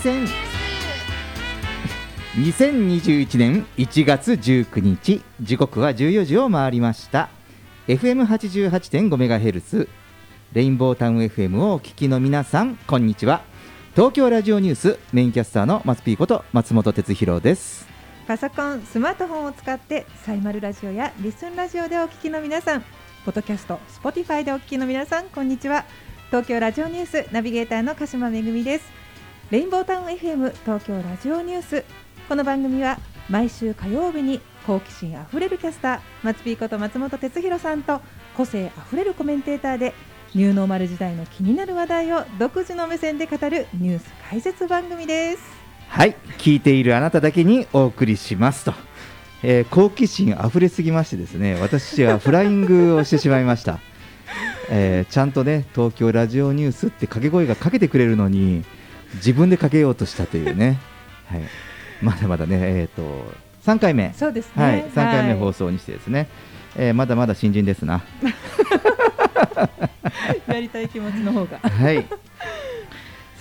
2000 2021年1月19日時刻は14時を回りました FM88.5MHz レインボータウン FM をお聞きの皆さんこんにちは東京ラジオニュースメインキャスターの松ピーこと松本哲弘ですパソコン、スマートフォンを使ってサイマルラジオやリスンラジオでお聞きの皆さん、ポッドキャスト、 Spotify でお聞きの皆さん、こんにちは。東京ラジオニュースナビゲーターの鹿島めぐみです。レインボータウン FM 東京ラジオニュース。この番組は毎週火曜日に好奇心あふれるキャスター松ピーこと松本哲弘さんと個性あふれるコメンテーターでニューノーマル時代の気になる話題を独自の目線で語るニュース解説番組です。はい聞いているあなただけにお送りしますと、えー好奇心あふれすぎましてですね私はフライングをしてしまいました、えーちゃんとね東京ラジオニュースって掛け声がかけてくれるのに自分でかけようとしたというね、はい、まだまだねえっ、と3回目そうですね。はい、3回目放送。送にしてですね、えーまだまだ新人ですな。やりたい気持ちの方が。はい。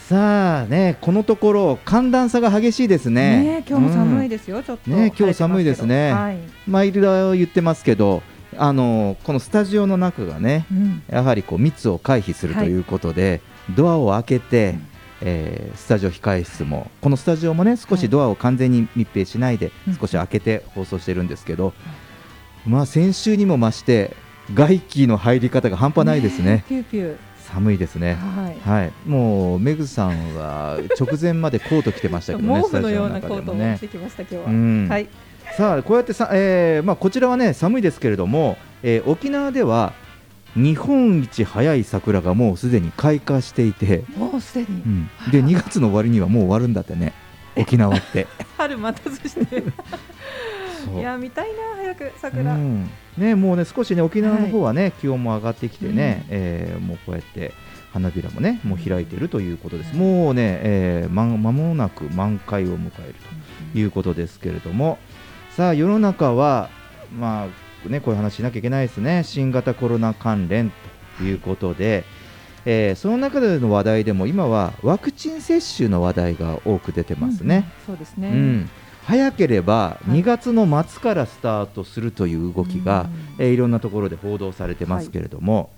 さあね、このところ寒暖差が激しいですね。ね今日も寒いでですよ、ちょっと。ね今日寒いですねはい。まあいろいろ言ってますけど、あのこのスタジオの中がね、うん。やはりこう密を回避するとはいいうことで、ドアを開けて、えースタジオ控え室もこのスタジオもね少しドアを完全に密閉しないでうん。少し開けて放送してるんですけど、まあ先週にも増して外気の入り方が半端ないですね。ピューピュ寒いですね。ー。はい。はい。もうメグさんは直前までコート着てましたけどね 毛布のようなコートを持っジオの中でもねてきました、今日は。うん。はい。さあこうやってさ、えーまあ、こちらはね寒いですけれども、えー沖縄では日本一早い桜がもうすでに開花していて、もうすでに。うん、で2月の終わりにはもう終わるんだってね。沖縄って。春待たずして。いや、見たいな、早くう桜。ん。ね、もうね少しね沖縄の方はね、気温も上がってきてね、うん。えーもうこうやって花びらもねもう開いているということです、もうね、えー、ま間もなく満開を迎えるということですけれども。さあ世の中はまあねこういう話しなきゃいけないですね。新型コロナ関連ということで、えーその中での話題でも今はワクチン接種の話題が多く出てますね。うん。そうですね。うん、早ければい。2月の末からスタートするという動きが、うん。えーいろんなところで報道されてますけれども、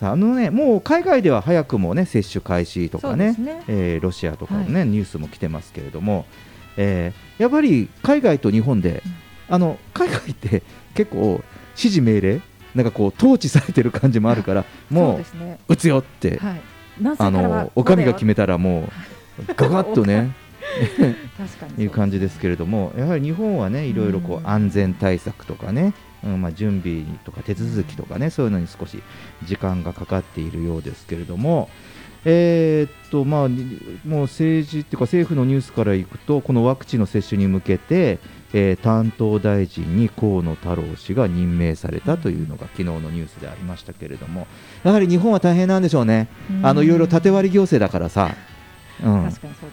さああのね、もう海外では早くも、ね、接種開始とかねね。えーロシアとかの、ねニュースも来てますけれども、えーやっぱり海外と日本で、あの海外って結構指示命令なんかこう統治されてる感じもあるから もう。打つよって、はい。何あのお上が決めめたらもう ガガッと ね。いう感じですけれども、やはり日本はね、いろいろこう安全対策とかね、うんまあ、準備とか手続きとかね、そういうのに少し時間がかかっているようですけれども、えーっとまあ、にもう政治っていうか政府のニュースからいくと、このワクチンの接種に向けて、えー担当大臣に河野太郎氏が任命されたというのが昨日のニュースでありましたけれども、やはり日本は大変なんでしょうね、あのいろいろ縦割り行政だからさ。うん。ね。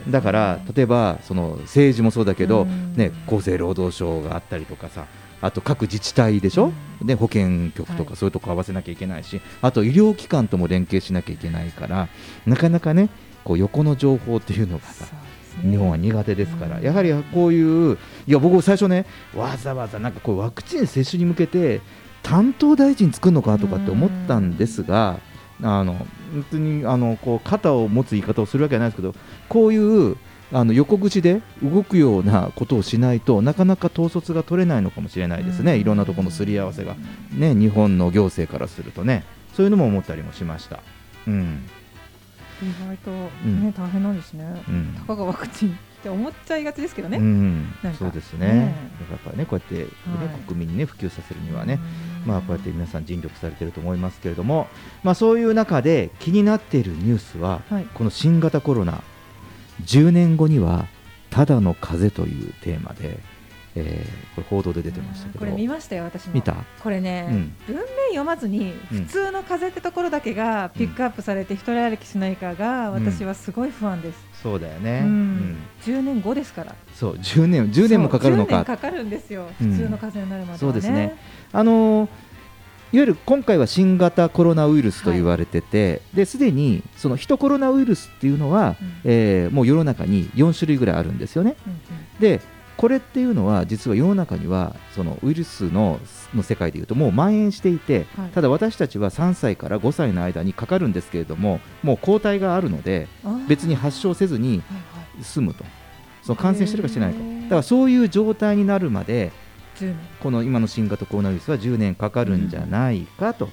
だから例えばその政治もそうだけど、うん。ね、厚生労働省があったりとかさあと各自治体でしょ、で保健局とはい。かそういうとこ合わせなきゃいけないし、あと医療機関とも連携しなきゃいけないからなかなかねこう横の情報っていうのがさ日本は苦手ですから、うんやはりこういういや僕最初ねわざわざなんかこうワクチン接種に向けて担当大臣作るのかとかって思ったんですが、あの本当にあのこう肩を持つ言い方をするわけじゃないですけどこういうあの横串で動くようなことをしないとなかなか統率が取れないのかもしれないですね、うん。いろんなところのすり合わせが、ね、日本の行政からするとね。そういうのも思ったりもしました。うん意外とうん。ね大変なんですね。うん。たかがワクチンって思っちゃいがちですけどね。うん。そうですね、ねだからやっぱりねこうやって、ねはい。国民にね普及させるにはね、うん。まあこうやって皆さん尽力されてると思いますけれども、まあそういう中で気になっているニュースは、はい。この新型コロナ10年後にはただの風邪というテーマで、えーこれ報道で出てましたけど、これ見ましたよ私も。見た？これね、うん。文面読まずにうん普通の風ってところだけがピックアップされて一人歩きしないかがうん。私はすごい不安です。そうだよね、ううん。ん、10年後ですから。そう10年10年もかかるのそう10年かかかるんですよ。うん。普通の風邪になるまではね。そうですね。あのーいわゆる今回は新型コロナウイルスと言われてて、ですでにそのヒトコロナウイルスっていうのは、うん。えーもう世の中に4種類ぐらいあるんですよね。うんうん。でこれっていうのは実は世の中にはそのウイルスのの世界でいうともう蔓延していて、はい。ただ私たちは3歳から5歳の間にかかるんですけれどももう抗体があるので別に発症せずにはいはい。済むと。その感染してるかしてないか。だからそういう状態になるまで10年。この今の新型コロナウイルスは10年かかるんじゃないかと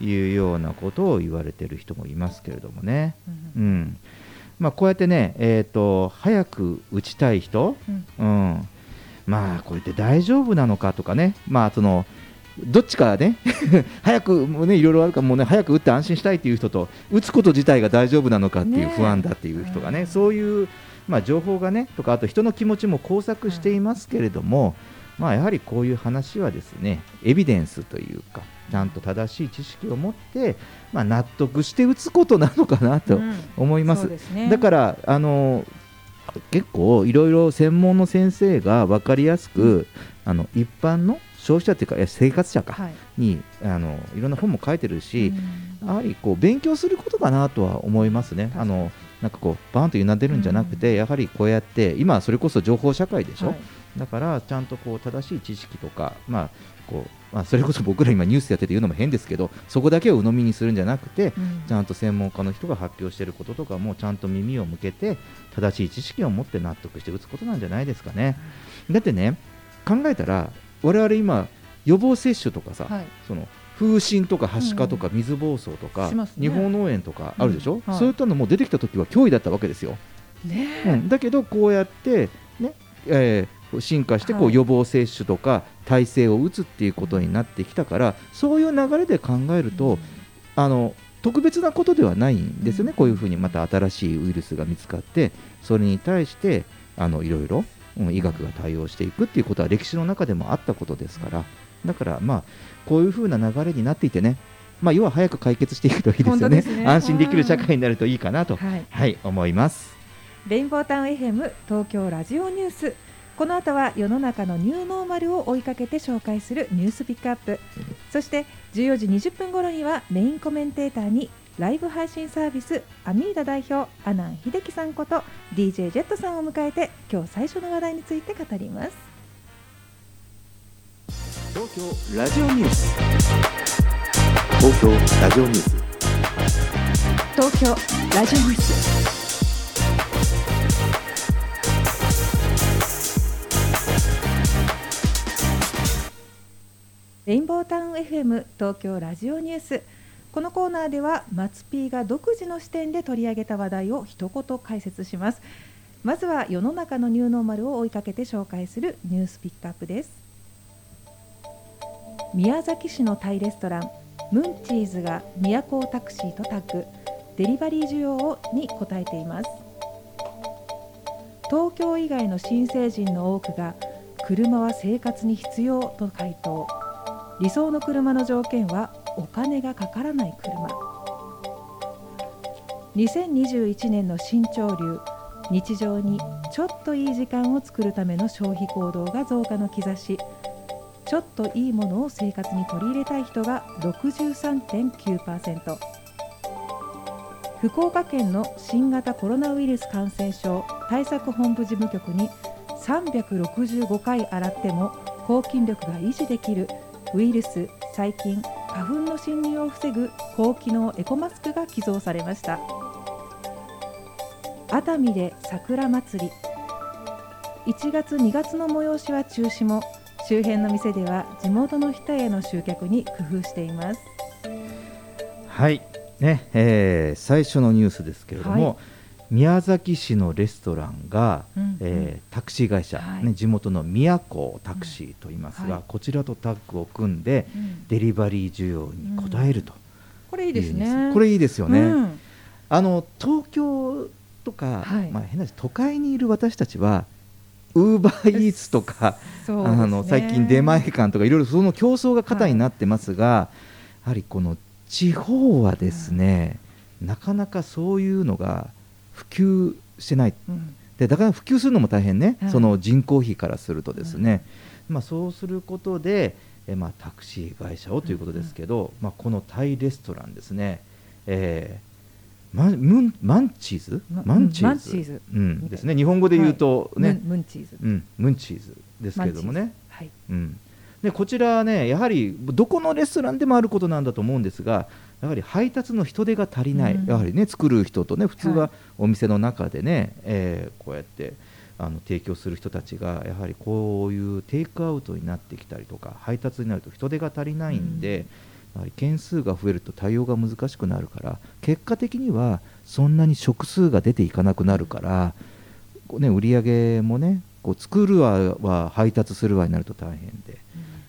いうようなことを言われている人もいますけれどもね。うん。うんまあ、こうやってね、えー、と早く打ちたい人、うん。うん、まあこれって大丈夫なのかとかね、まあ、そのどっちかね 早くもうねいろいろあるからもうね早く打って安心したいっていう人と打つこと自体が大丈夫なのかっていう不安だっていう人がねうん。そういう、まあ、情報がねとかあと人の気持ちも交錯していますけれども、まあ、やはりこういう話はですねエビデンスというかちゃんと正しい知識を持って、まあ、納得して打つことなのかなとうん。思います。そうですね。だからあの結構いろいろ専門の先生が分かりやすく、あの一般の消費者というかいや生活者か、はい。にあのいろんな本も書いてるし、うん。やはりこう勉強することかなとは思いますね。あのなんかこうバーンと委ねるんじゃなくて、やはりこうやって今はそれこそ情報社会でしょ、はい。だからちゃんとこう正しい知識とか、まあこうまあ、それこそ僕ら今ニュースやってて言うのも変ですけどそこだけを鵜呑みにするんじゃなくて、うん。ちゃんと専門家の人が発表していることとかもちゃんと耳を向けて正しい知識を持って納得して打つことなんじゃないですかね。だってね考えたら我々今予防接種とかさ、はい。その風疹とかはしかとか水疱瘡とか、しますね。日本脳炎とかあるでしょ、うん。はい。そういったのも出てきた時は脅威だったわけですよ。ねうん、だけどこうやって、ねえー進化してこはい。う予防接種とか体制を打つっていうことになってきたからそういう流れで考えると、あの特別なことではないんですよね、うん。こういうふうにまた新しいウイルスが見つかってそれに対してあのいろいろ、うん医学が対応していくっていうことは歴史の中でもあったことですから。だからまあこういうふうな流れになっていてねまあ要は早く解決していくといいですよね。ね。安心できる社会になるといいかなと、はい。はい、思います。レインボータウン FM 東京ラジオニュースこの後は世の中のニューノーマルを追いかけて紹介するニュースピックアップ。そして14時20分頃にはメインコメンテーターにライブ配信サービスアミーダ代表阿南秀樹さんこと DJ ジェットさんを迎えて今日最初の話題について語ります。東京ラジオニュース。東京ラジオニュース。東京ラジオニュースレインボータウン FM 東京ラジオニュース。このコーナーではマツピーが独自の視点で取り上げた話題を一言解説します。まずは世の中のニューノーマルを追いかけて紹介するニュースピックアップです。宮崎市のタイレストランムンチーズが宮古タクシーとタッグ。デリバリー需要をに応えています。東京以外の新成人の多くが車は生活に必要と回答。理想の車の条件はお金がかからない車。2021年の新潮流日常にちょっといい時間を作るための消費行動が増加の兆し。ちょっといいものを生活に取り入れたい人が63.9%福岡県の新型コロナウイルス感染症対策本部事務局に365回洗っても抗菌力が維持できるウイルス細菌花粉の侵入を防ぐ高機能エコマスクが寄贈されました。熱海で桜祭り。1月2月の催しは中止も。周辺の店では地元の人への集客に工夫しています。はい、ねえー最初のニュースですけれども、はい宮崎市のレストランが、うんうん。えータクシー会社、はい。ね、地元の宮古タクシーと言いますが、うん。はい。こちらとタッグを組んで、うん。デリバリー需要に応えると。これいいですね。スこれいいですよね。うん。あの東京とか、はい。まあ、変な話都会にいる私たちはウーバーイーツとか、ね。あの最近出前館とかいろいろその競争が肩になってますが、やはりこの地方はですね、なかなかそういうのが普及してない。うん。でだから普及するのも大変ね、はいその人口比からするとですね、まあ、そうすることでえ、まあ、タクシー会社をということですけど、まあ、このタイレストランですね、えーマンムンマンチーズ？まマンチーズ,、うん、ですね。日本語で言うとね、ムンムンチーズ。うん、ムンチーズですけれどもね、はい。うん、でこちらはねやはりどこのレストランでもあることなんだと思うんですがやはり配達の人手が足りない、うん。やはりね作る人とね普通ははいお店の中でね、えーこうやってあの提供する人たちがやはりこういうテイクアウトになってきたりとか配達になると人手が足りないんで、やはり件数が増えると対応が難しくなるから結果的にはそんなに食数が出ていかなくなるから、こうね、売り上げもねこう作るわは配達するわになると大変で。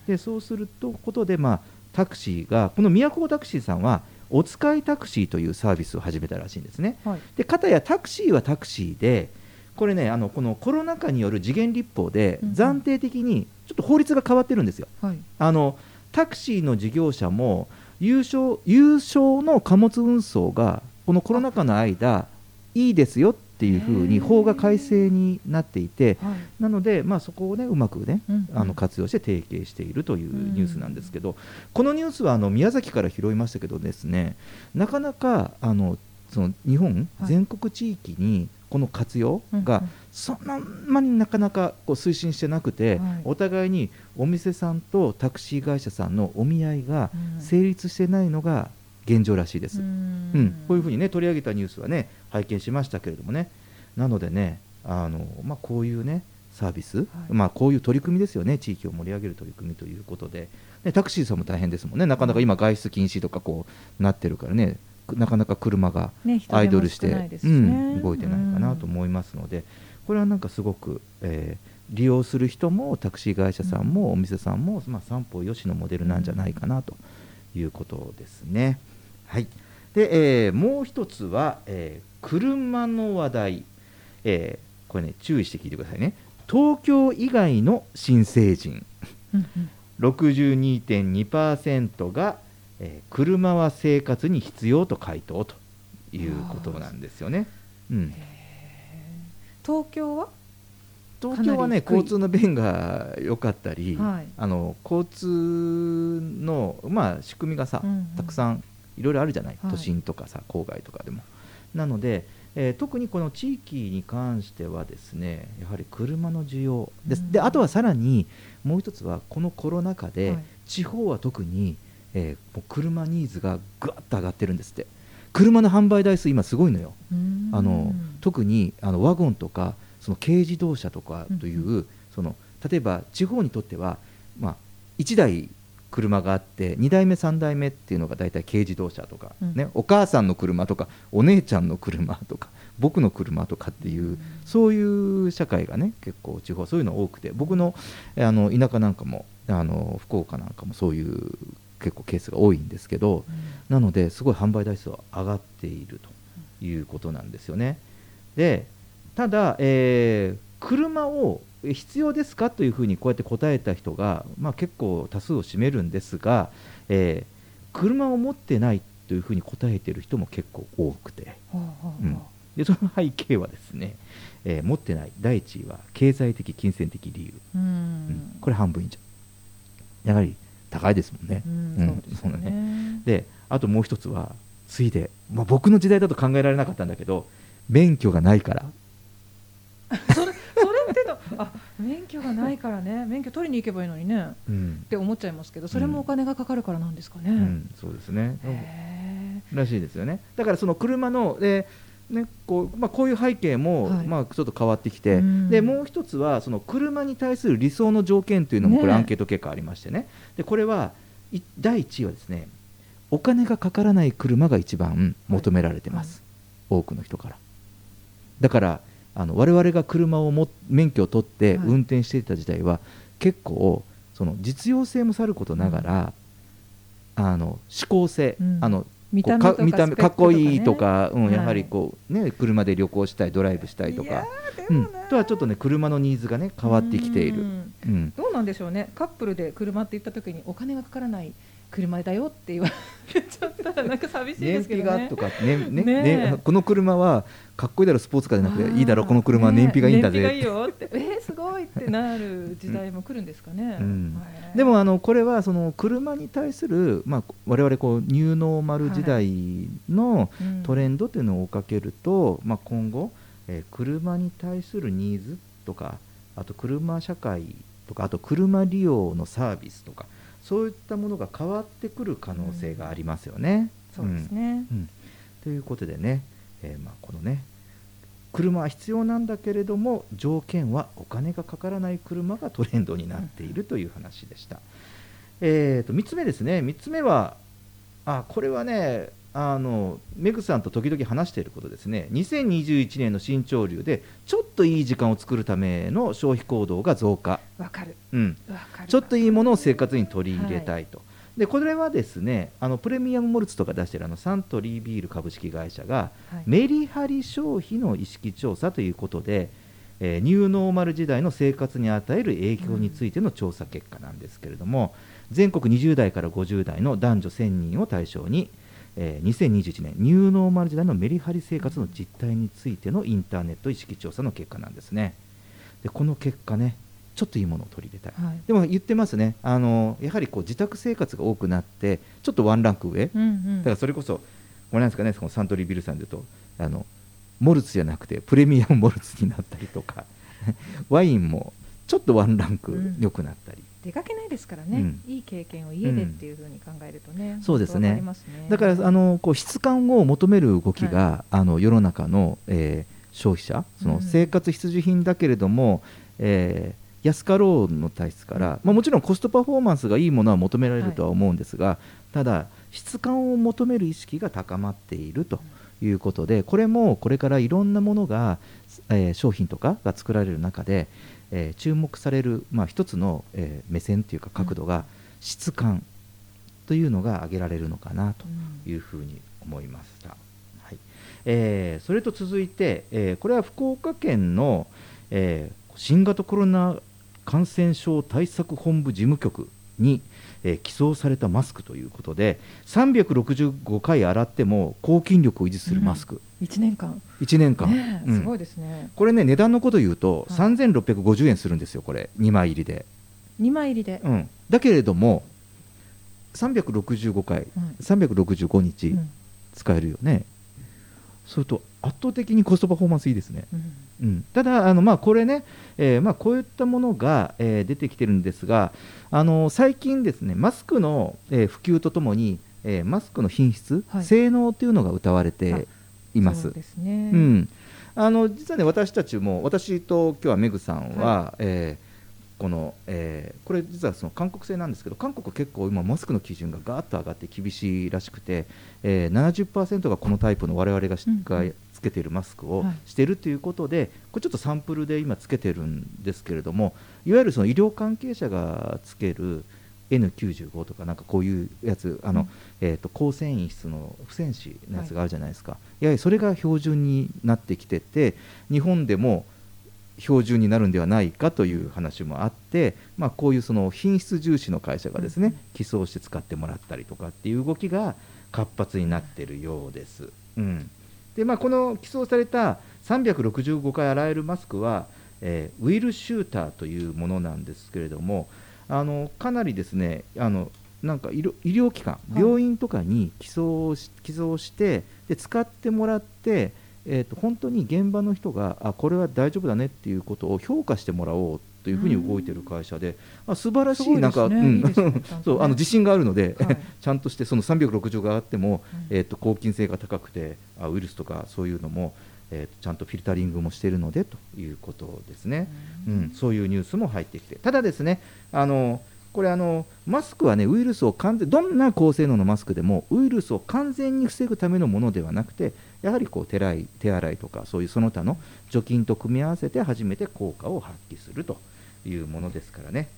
でそうするとことで、まあ、タクシーがこの宮古タクシーさんはお使いタクシーというサービスを始めたらしいんですね。はいで片やタクシーはタクシーでこれねあのこのコロナ禍による時限立法で暫定的にちょっと法律が変わってるんですよ。はいあのタクシーの事業者も優勝優勝の貨物運送がこのコロナ禍の間いいですよっていうふうに法が改正になっていてはい。なので、まあ、そこを、ね、うまく、ねうんうん。あの活用して提携しているというニュースなんですけど、このニュースはあの宮崎から拾いましたけどですねなかなかあのその日本はい。全国地域にこの活用がうんうん。そんなまになかなかこう推進してなくて、はい。お互いにお店さんとタクシー会社さんのお見合いがうん。成立してないのが現状らしいです。ううん。ん、こういうふうにね取り上げたニュースはね拝見しましたけれどもね。なのでねあの、まあ、こういうねサービス、まあ、こういう取り組みですよね。地域を盛り上げる取り組みということで。でタクシーさんも大変ですもんね。なかなか今外出禁止とかこうなってるからね。くなかなか車がアイドルして、少ないですしうねん、動いてないかなと思いますので、これはなんかすごく、えー利用する人もタクシー会社さんもお店さんも、まあ、三方よしのモデルなんじゃないかなということですね。はい、で、えーもう一つは、えー車の話題、えーこれね注意して聞いてくださいね。東京以外の新成人。うんうん。62.2%が、えー車は生活に必要と回答ということなんですよね。うん、東京は？東京はね交通の便が良かったり、はい。あの交通の、まあ、仕組みがさ、うんうん。たくさんいろいろあるじゃない、はい。都心とかさ郊外とかでも。なので、えー特にこの地域に関してはですねやはり車の需要です、うん。であとはさらにもう一つはこのコロナ禍で、はい。地方は特に、えーもう車ニーズがぐわっと上がってるんですって。車の販売台数今すごいのよ。うん。あの特にあのワゴンとかその軽自動車とかという、うんその例えば地方にとっては、まあ、1台車があって2台目3台目っていうのが大体軽自動車とか、うん。ね、お母さんの車とかお姉ちゃんの車とか僕の車とかっていう、うん。そういう社会がね結構地方そういうの多くて僕のえあの田舎なんかもあの福岡なんかもそういう結構ケースが多いんですけど、なのですごい販売台数は上がっているということなんですよね。でただ、えー車をえ必要ですかというふうにこうやって答えた人が、まあ、結構多数を占めるんですが、えー車を持ってないというふうに答えている人も結構多くて。うん。でその背景はですね、えー持ってない第一位は経済的金銭的理由、ううん。んこれ半分以上。やはり高いですもんね。であともう一つはついで、まあ、僕の時代だと考えられなかったんだけど免許がないから それってのあ免許がないからね免許取りに行けばいいのにねっうん、て思っちゃいますけどそれもお金がかかるからなんですかね、うんそうですね、へらしいですよね。だからその車の、えーねこうまあ、こういう背景も、はい。まあ、ちょっと変わってきて、うん。でもう一つはその車に対する理想の条件というのもこれねアンケート結果ありましてね。でこれはい第1位はですねお金がかからない車が一番求められてます、多くの人から。だからあの我々が車をも免許を取ってはい。運転していた時代は、結構その実用性もさることながら、あの指向性、うん。あの見た目かことうかっこいいとスか、うんはい。やはりこう、ね、車で旅行したいドライブしたいとか、ーうん。とはちょっとね車のニーズがね変わってきている。うん。うん。どうなんでしょうね。カップルで車って言った時にお金がかからない車だよって言われちゃったらなんか寂しいで燃すけどね。費がとかねねねねこの車はかっこいいだろスポーツカーじゃなくていいだろこの車は燃費がいいんだぜ、ね燃費がいいよ。ってえー、すごいってなる時代も来るんですかね、うん。でもあのこれはその車に対する、まあ、我々こうニューノーマル時代のうん。トレンドというのを追っかけると、まあ、今後、えー車に対するニーズとかあと車社会とかあと車利用のサービスとかそういったものが変わってくる可能性がありますよね。そうですね、うん。ということでね、えーまあ、このね車は必要なんだけれども条件はお金がかからない車がトレンドになっているという話でした。えー、と3つ目ですね。3つ目はあこれはねあのメグさんと時々話していることですね。2021年の新潮流でちょっといい時間を作るための消費行動が増加、わかる。うん、わかる。ちょっといいものを生活に取り入れたいと、でこれはですねあのプレミアムモルツとか出しているあのサントリービール株式会社がはいメリハリ消費の意識調査ということで、えーニューノーマル時代の生活に与える影響についての調査結果なんですけれども、全国20代から50代の男女1000人を対象に、えー2021年ニューノーマル時代のメリハリ生活の実態についてのインターネット意識調査の結果なんですね。でこの結果ねちょっといいものを取り入れたい、はい。でも言ってますね。あのやはりこう自宅生活が多くなってちょっとワンランク上、うんうん。だからそれこそ、これなんですかね、そのサントリービールさんで言うと、あのモルツじゃなくてプレミアムモルツになったりとか、ワインもちょっとワンランク良くなったり、出かけないですからね、うん。いい経験を家でっていうふうに考えるとね、そうですね。ね。だからあのこう質感を求める動きが、あの世の中の、えー消費者、そのうん。生活必需品だけれども、えー安かろうの体質から、まあ、もちろんコストパフォーマンスがいいものは求められるとは思うんですが、ただ、質感を求める意識が高まっているということで、これもこれからいろんなものが、えー商品とかが作られる中で、えー注目される、まあ、一つの、えー目線というか角度が質感というのが挙げられるのかなというふうに思いました。はい。えーそれと続いて、えーこれは福岡県の、えー新型コロナ感染症対策本部事務局に、えー寄贈されたマスクということで365回洗っても抗菌力を維持するマスク、1年間、1年間、うん。すごいですね、これね値段のこと言うと、はい。3650円するんですよこれ。2枚入りで、2枚入りで、うん、だけれども365回、うん365日、うん。使えるよね。それと圧倒的にコストパフォーマンスいいですね。うん。うん、ただあの、まあ、これね、えーまあ、こういったものが、えー出てきてるんですが、あの最近ですねマスクの、えー普及とともに、えーマスクの品質、はい。性能というのが謳われています。そうですね、うん、あの実はね私たちも私と今日はメグさんは、えーこの、えーこれ実はその韓国製なんですけど韓国結構今マスクの基準がガーッと上がって厳しいらしくて、えー、70%がこのタイプの我々がし、うんつけているマスクをはい。しているということで、これちょっとサンプルで今つけてるんですけれどもいわゆるその医療関係者がつける N95 とかなんかこういうやつあの、うん。えー、と高繊維質の不戦士のやつがあるじゃないですか、やはりそれが標準になってきてて日本でも標準になるんではないかという話もあって、まあ、こういうその品質重視の会社がですね、うん。寄贈して使ってもらったりとかっていう動きが活発になっているようです。うんでまあ、この寄贈された365回洗えるマスクは、えーウィルシューターというものなんですけれどもあのかなりですねあのなんか医療医療機関、はい。病院とかに寄贈し寄贈してで使ってもらって、えー、と本当に現場の人があこれは大丈夫だねっていうことを評価してもらおうというふうに動いている会社で、あ素晴らしいなんか、ねちゃん そうあの自信があるので、はい。ちゃんとしてその360があっても、うん。えー、と抗菌性が高くてあウイルスとかそういうのも、えーとちゃんとフィルタリングもしているのでということですね、うん。そういうニュースも入ってきて。ただですねあのこれあのマスクはねウイルスを完全どんな高性能のマスクでもウイルスを完全に防ぐためのものではなくてやはりこう手洗い手洗いとかそういうその他の除菌と組み合わせて初めて効果を発揮するというものですからね。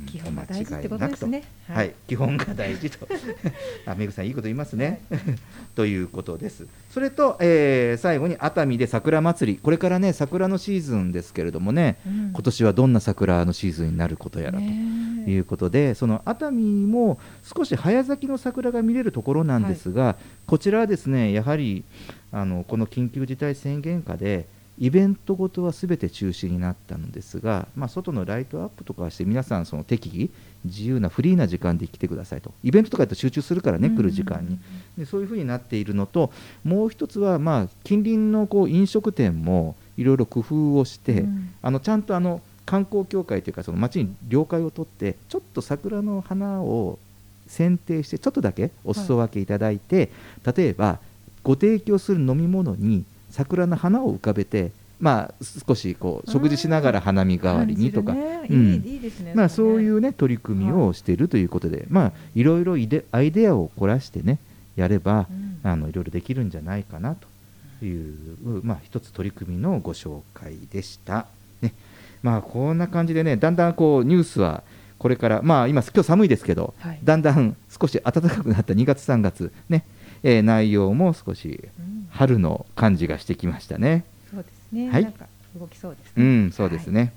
うん。基本が大事ってことですね。お間違い。なくとはい、基本が大事と。あめぐさんいいこと言いますね、ということです。それと、えー最後に熱海で桜祭り。これからね桜のシーズンですけれどもね、うん。今年はどんな桜のシーズンになることやらということで、その熱海も少し早咲きの桜が見れるところなんですが、こちらはですねやはりあのこの緊急事態宣言下でイベントごとはすべて中止になったのですが、まあ、外のライトアップとかして皆さんその適宜自由なフリーな時間で来てくださいと。イベントとかだと集中するからね、来る時間に。でそういうふうになっているのともう一つは、まあ、近隣のこう飲食店もいろいろ工夫をして、うん。あのちゃんとあの観光協会というかその町に了解を取ってちょっと桜の花を選定してちょっとだけお裾分けいただいて、例えばご提供する飲み物に桜の花を浮かべて、まあ、少しこう食事しながら花見代わりにとか、そういう、ね、取り組みをしているということで、まあ、いろいろアイデアを凝らしてねやれば、うん。あのいろいろできるんじゃないかなという、まあ、一つ取り組みのご紹介でした。ね。まあ、こんな感じでねだんだんこうニュースはこれから、まあ、今、今日寒いですけど、はい。だんだん少し暖かくなった2月、3月、ねえー内容も少しうん。春の感じがしてきましたね。そうですね、はい。なんか動きそうですね。うん、そうですね。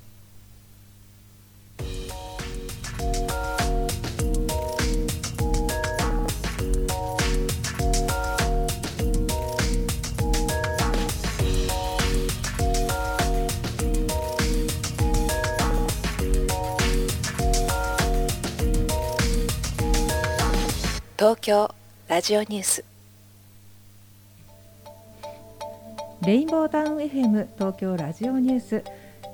東京ラジオニュースレインボータウン FM 東京ラジオニュース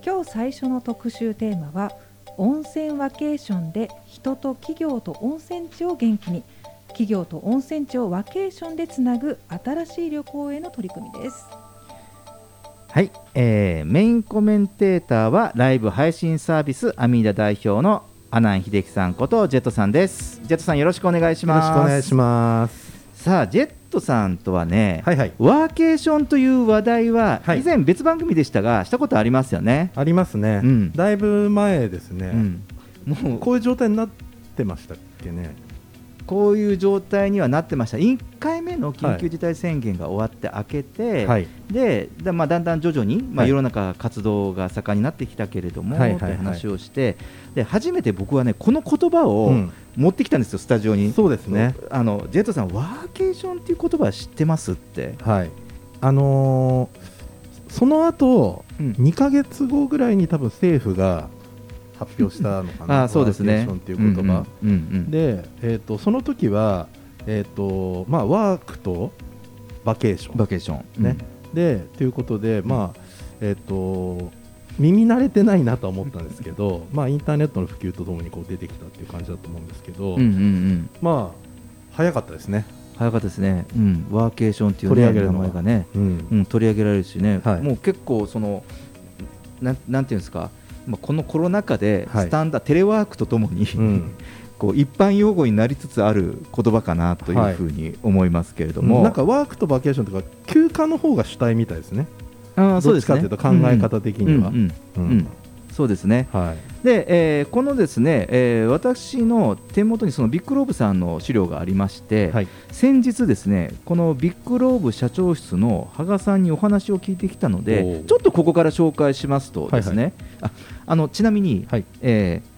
今日最初の特集テーマは温泉ワケーションで人と企業と温泉地を元気に企業と温泉地をワケーションでつなぐ新しい旅行への取り組みですはい、えーメインコメンテーターはライブ配信サービスアミーダ代表の阿南秀樹さんことジェットさんです。ジェットさんよろしくお願いしよろます。しくお願いします。さあジェットさんとはね、はいはい。ワーケーションという話題ははい以前別番組でしたがしたことありますよね。ありますね。うんだいぶ前ですね、うん、もうこういう状態になってましたっけね。こういう状態にはなってました。1回目の緊急事態宣言が終わって明けて、はい。でだ,、まあ、だんだん徐々に、まあ、はい世の中活動が盛んになってきたけれども、はいという話をしてで初めて僕はねこの言葉をうん持ってきたんですよ、スタジオに。そうですね。あのジェットさん、ワーケーションっていう言葉は知ってますって。はい。あのーその後、うん2ヶ月後ぐらいに多分政府が発表したのかな。あそうですね。ワーケーションっていう言葉。うんうんうんうんで、えっ、とその時はえっ、とまあワークとバケーションバケーション。ね、でということで、まあえっと耳慣れてないなとは思ったんですけど、まあ、インターネットの普及とともにこう出てきたっていう感じだと思うんですけど、うんうんうん。まあ早かったですね、早かったですね。うん、ワーケーションっていう、ね、名前がね、うんうん、取り上げられるしね、はいもう結構そのなんなんていうんですか。まあ、このコロナ禍ではい。スタンダ、テレワークとともに、うん。こう一般用語になりつつある言葉かなというふうに思いますけれども、なんかワークとバケーションとか休暇の方が主体みたいですね、あーそうですね。どっちかというと考え方的には。そうですね。はいで、えーこのですね、えー私の手元にそのビッグローブさんの資料がありまして、はい。先日ですね、このビッグローブ社長室の羽賀さんにお話を聞いてきたのおで、ー。ちょっとここから紹介しますとですね、はああのちなみに、はい。えー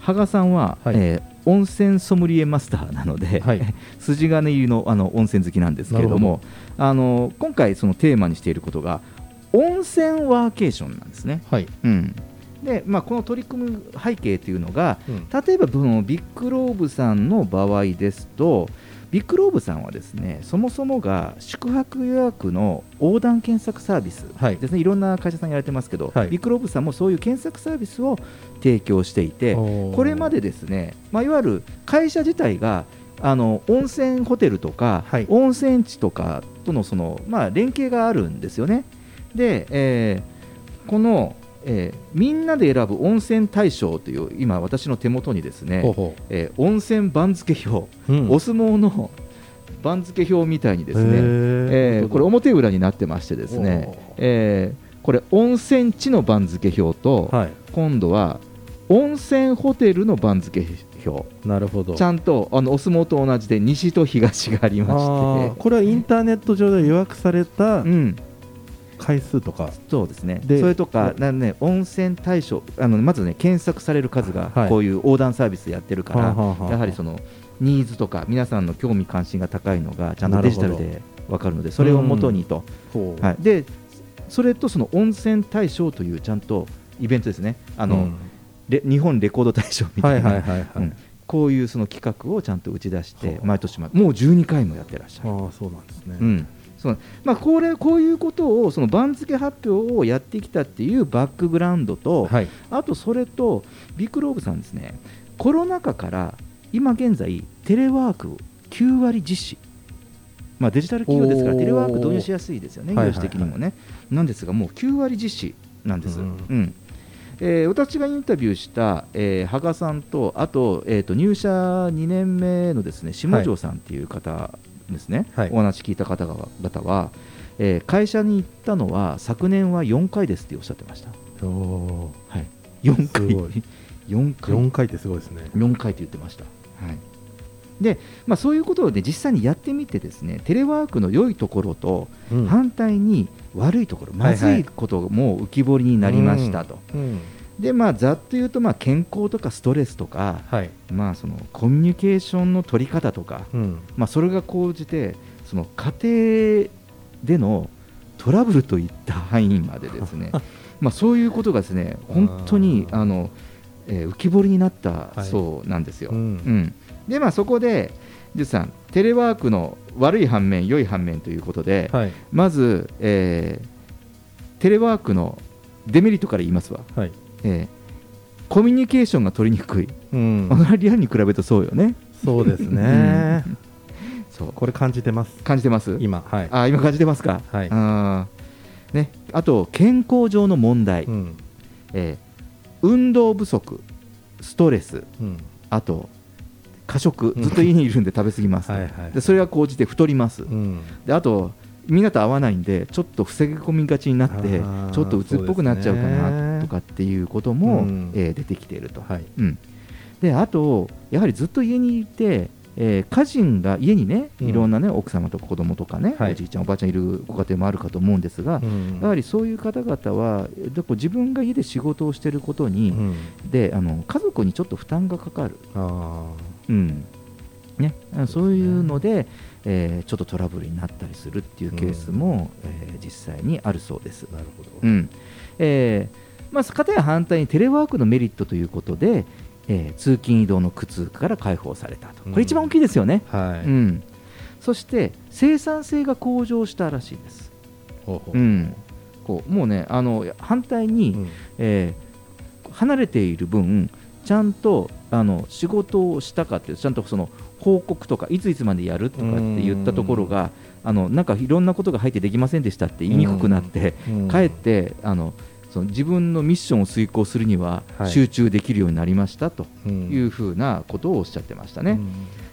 羽賀さんは、はい。えー温泉ソムリエマスターなので、はい。筋金入りのあの温泉好きなんですけれども、あの今回そのテーマにしていることが温泉ワーケーションなんですね。はい。うんでまあ、この取り組む背景というのが、うん。例えば BIGLOBE さんの場合ですと BIGLOBE さんはですねそもそもが宿泊予約の横断検索サービスはい。ですね、い、ろんな会社さんやられてますけど、はい。 BIGLOBE さんもそういう検索サービスを提供していてこれまでですね、まあ、いわゆる会社自体があの温泉ホテルとか、はい。温泉地とかとのその、まあ、連携があるんですよね。で、えーこのえーみんなで選ぶ温泉大賞という今私の手元にですねえー温泉番付表、ううん。お相撲の番付表みたいにですね、えーこれ表裏になってましてですねえーこれ温泉地の番付表と、はい。今度は温泉ホテルの番付表。なるほど。ちゃんとあのお相撲と同じで西と東がありまあしーこれはインターネット上で予約されたて、うん、回数とか、そうですね。でそれとかなんね、温泉大賞あのまずね検索される数がはい。こういう横断サービスやってるから、はあはあはあやはりそのニーズとか皆さんの興味関心が高いのがちゃんとデジタルで分かるのでそれをもと。にと、はい、でそれとその温泉大賞というちゃんとイベントですね。あの、うん。レ日本レコード大賞みたいな、はいはいはいはい。うん。こういうその企画をちゃんと打ち出してはあ。毎年まもう12回もやってらっしゃる。ああそうなんですね、うんそう。まあ、これこういうことをその番付発表をやってきたっていうバックグラウンドと、はい。あとそれとビッグローブさんですね。コロナ禍から今現在テレワーク9割実施、まあ、デジタル企業ですからテレワーク導入しやすいですよねはいはい業種的にもね、なんですがもう9割実施なんです、ううん。んえー私がインタビューした、えー、羽賀さんとあと,、えー、と入社2年目のですね下條さんっていう方ですね、はい。お話聞いた方々は、えー会社に行ったのは昨年は4回ですっておっしゃってました。おはい、4回。すごい。4回。4回ってすごいですね。4回って言ってました。はい。でまあ、そういうことで実際にやってみてですねテレワークの良いところとうん。反対に悪いところ、まずいことも浮き彫りになりましたと、うんでまあ、ざっと言うとまあ健康とかストレスとか、はい。まあ、そのコミュニケーションの取り方とか、うん。まあ、それが講じてその家庭でのトラブルといった範囲までですね まあそういうことがですね本当にあの、えー浮き彫りになったはい。そうなんですよ。うん。うん。でまあそこでジュさんテレワークの悪い反面良い反面ということで、はい。まず、えーテレワークのデメリットから言いますわ、はいえーコミュニケーションが取りにくい、うん。まあリアルに比べるとそうよね。そうですね。そう。これ感じてます？感じてます？今はい。あ今感じてますか、はい。あー。ね、あと健康上の問題、うん。えー運動不足、ストレス、うん。あと過食、ずっと家にいるんで食べ過ぎます。と、はいはい。でそれが高じて太ります、うん。であとみんなと合わないんでちょっと防ぎ込みがちになってちょっと鬱っぽくなっちゃうかなねとかっていうことも、うん。えー出てきていると、はい。うん、であとやはりずっと家にいて、えー家人が家にねうん。いろんな、ね奥様とか子供とかね、はい。おじいちゃんおばあちゃんいるご家庭もあるかと思うんですが、うん。やはりそういう方々はどこ自分が家で仕事をしていることに、うん。であの家族にちょっと負担がかかる、あうん。ね、そういうので、えーちょっとトラブルになったりするっていうケースも、えー実際にあるそうです。あなるほど。うん。えーまあ、かたや反対にテレワークのメリットということで、えー通勤移動の苦痛から解放されたと、これ一番大きいですよね、はい。うん。そして生産性が向上したらしいです。ほうほう。うん、こうもうねあの反対に、うん。えー離れている分ちゃんとあの仕事をしたかっていうちゃんとその報告とかいついつまでやるとかって言ったところがあのなんかいろんなことが入ってできませんでしたって言いにくくなってうん。かえってあのその自分のミッションを遂行するにははい。集中できるようになりましたとうん。いうふうなことをおっしゃってましたね。うん。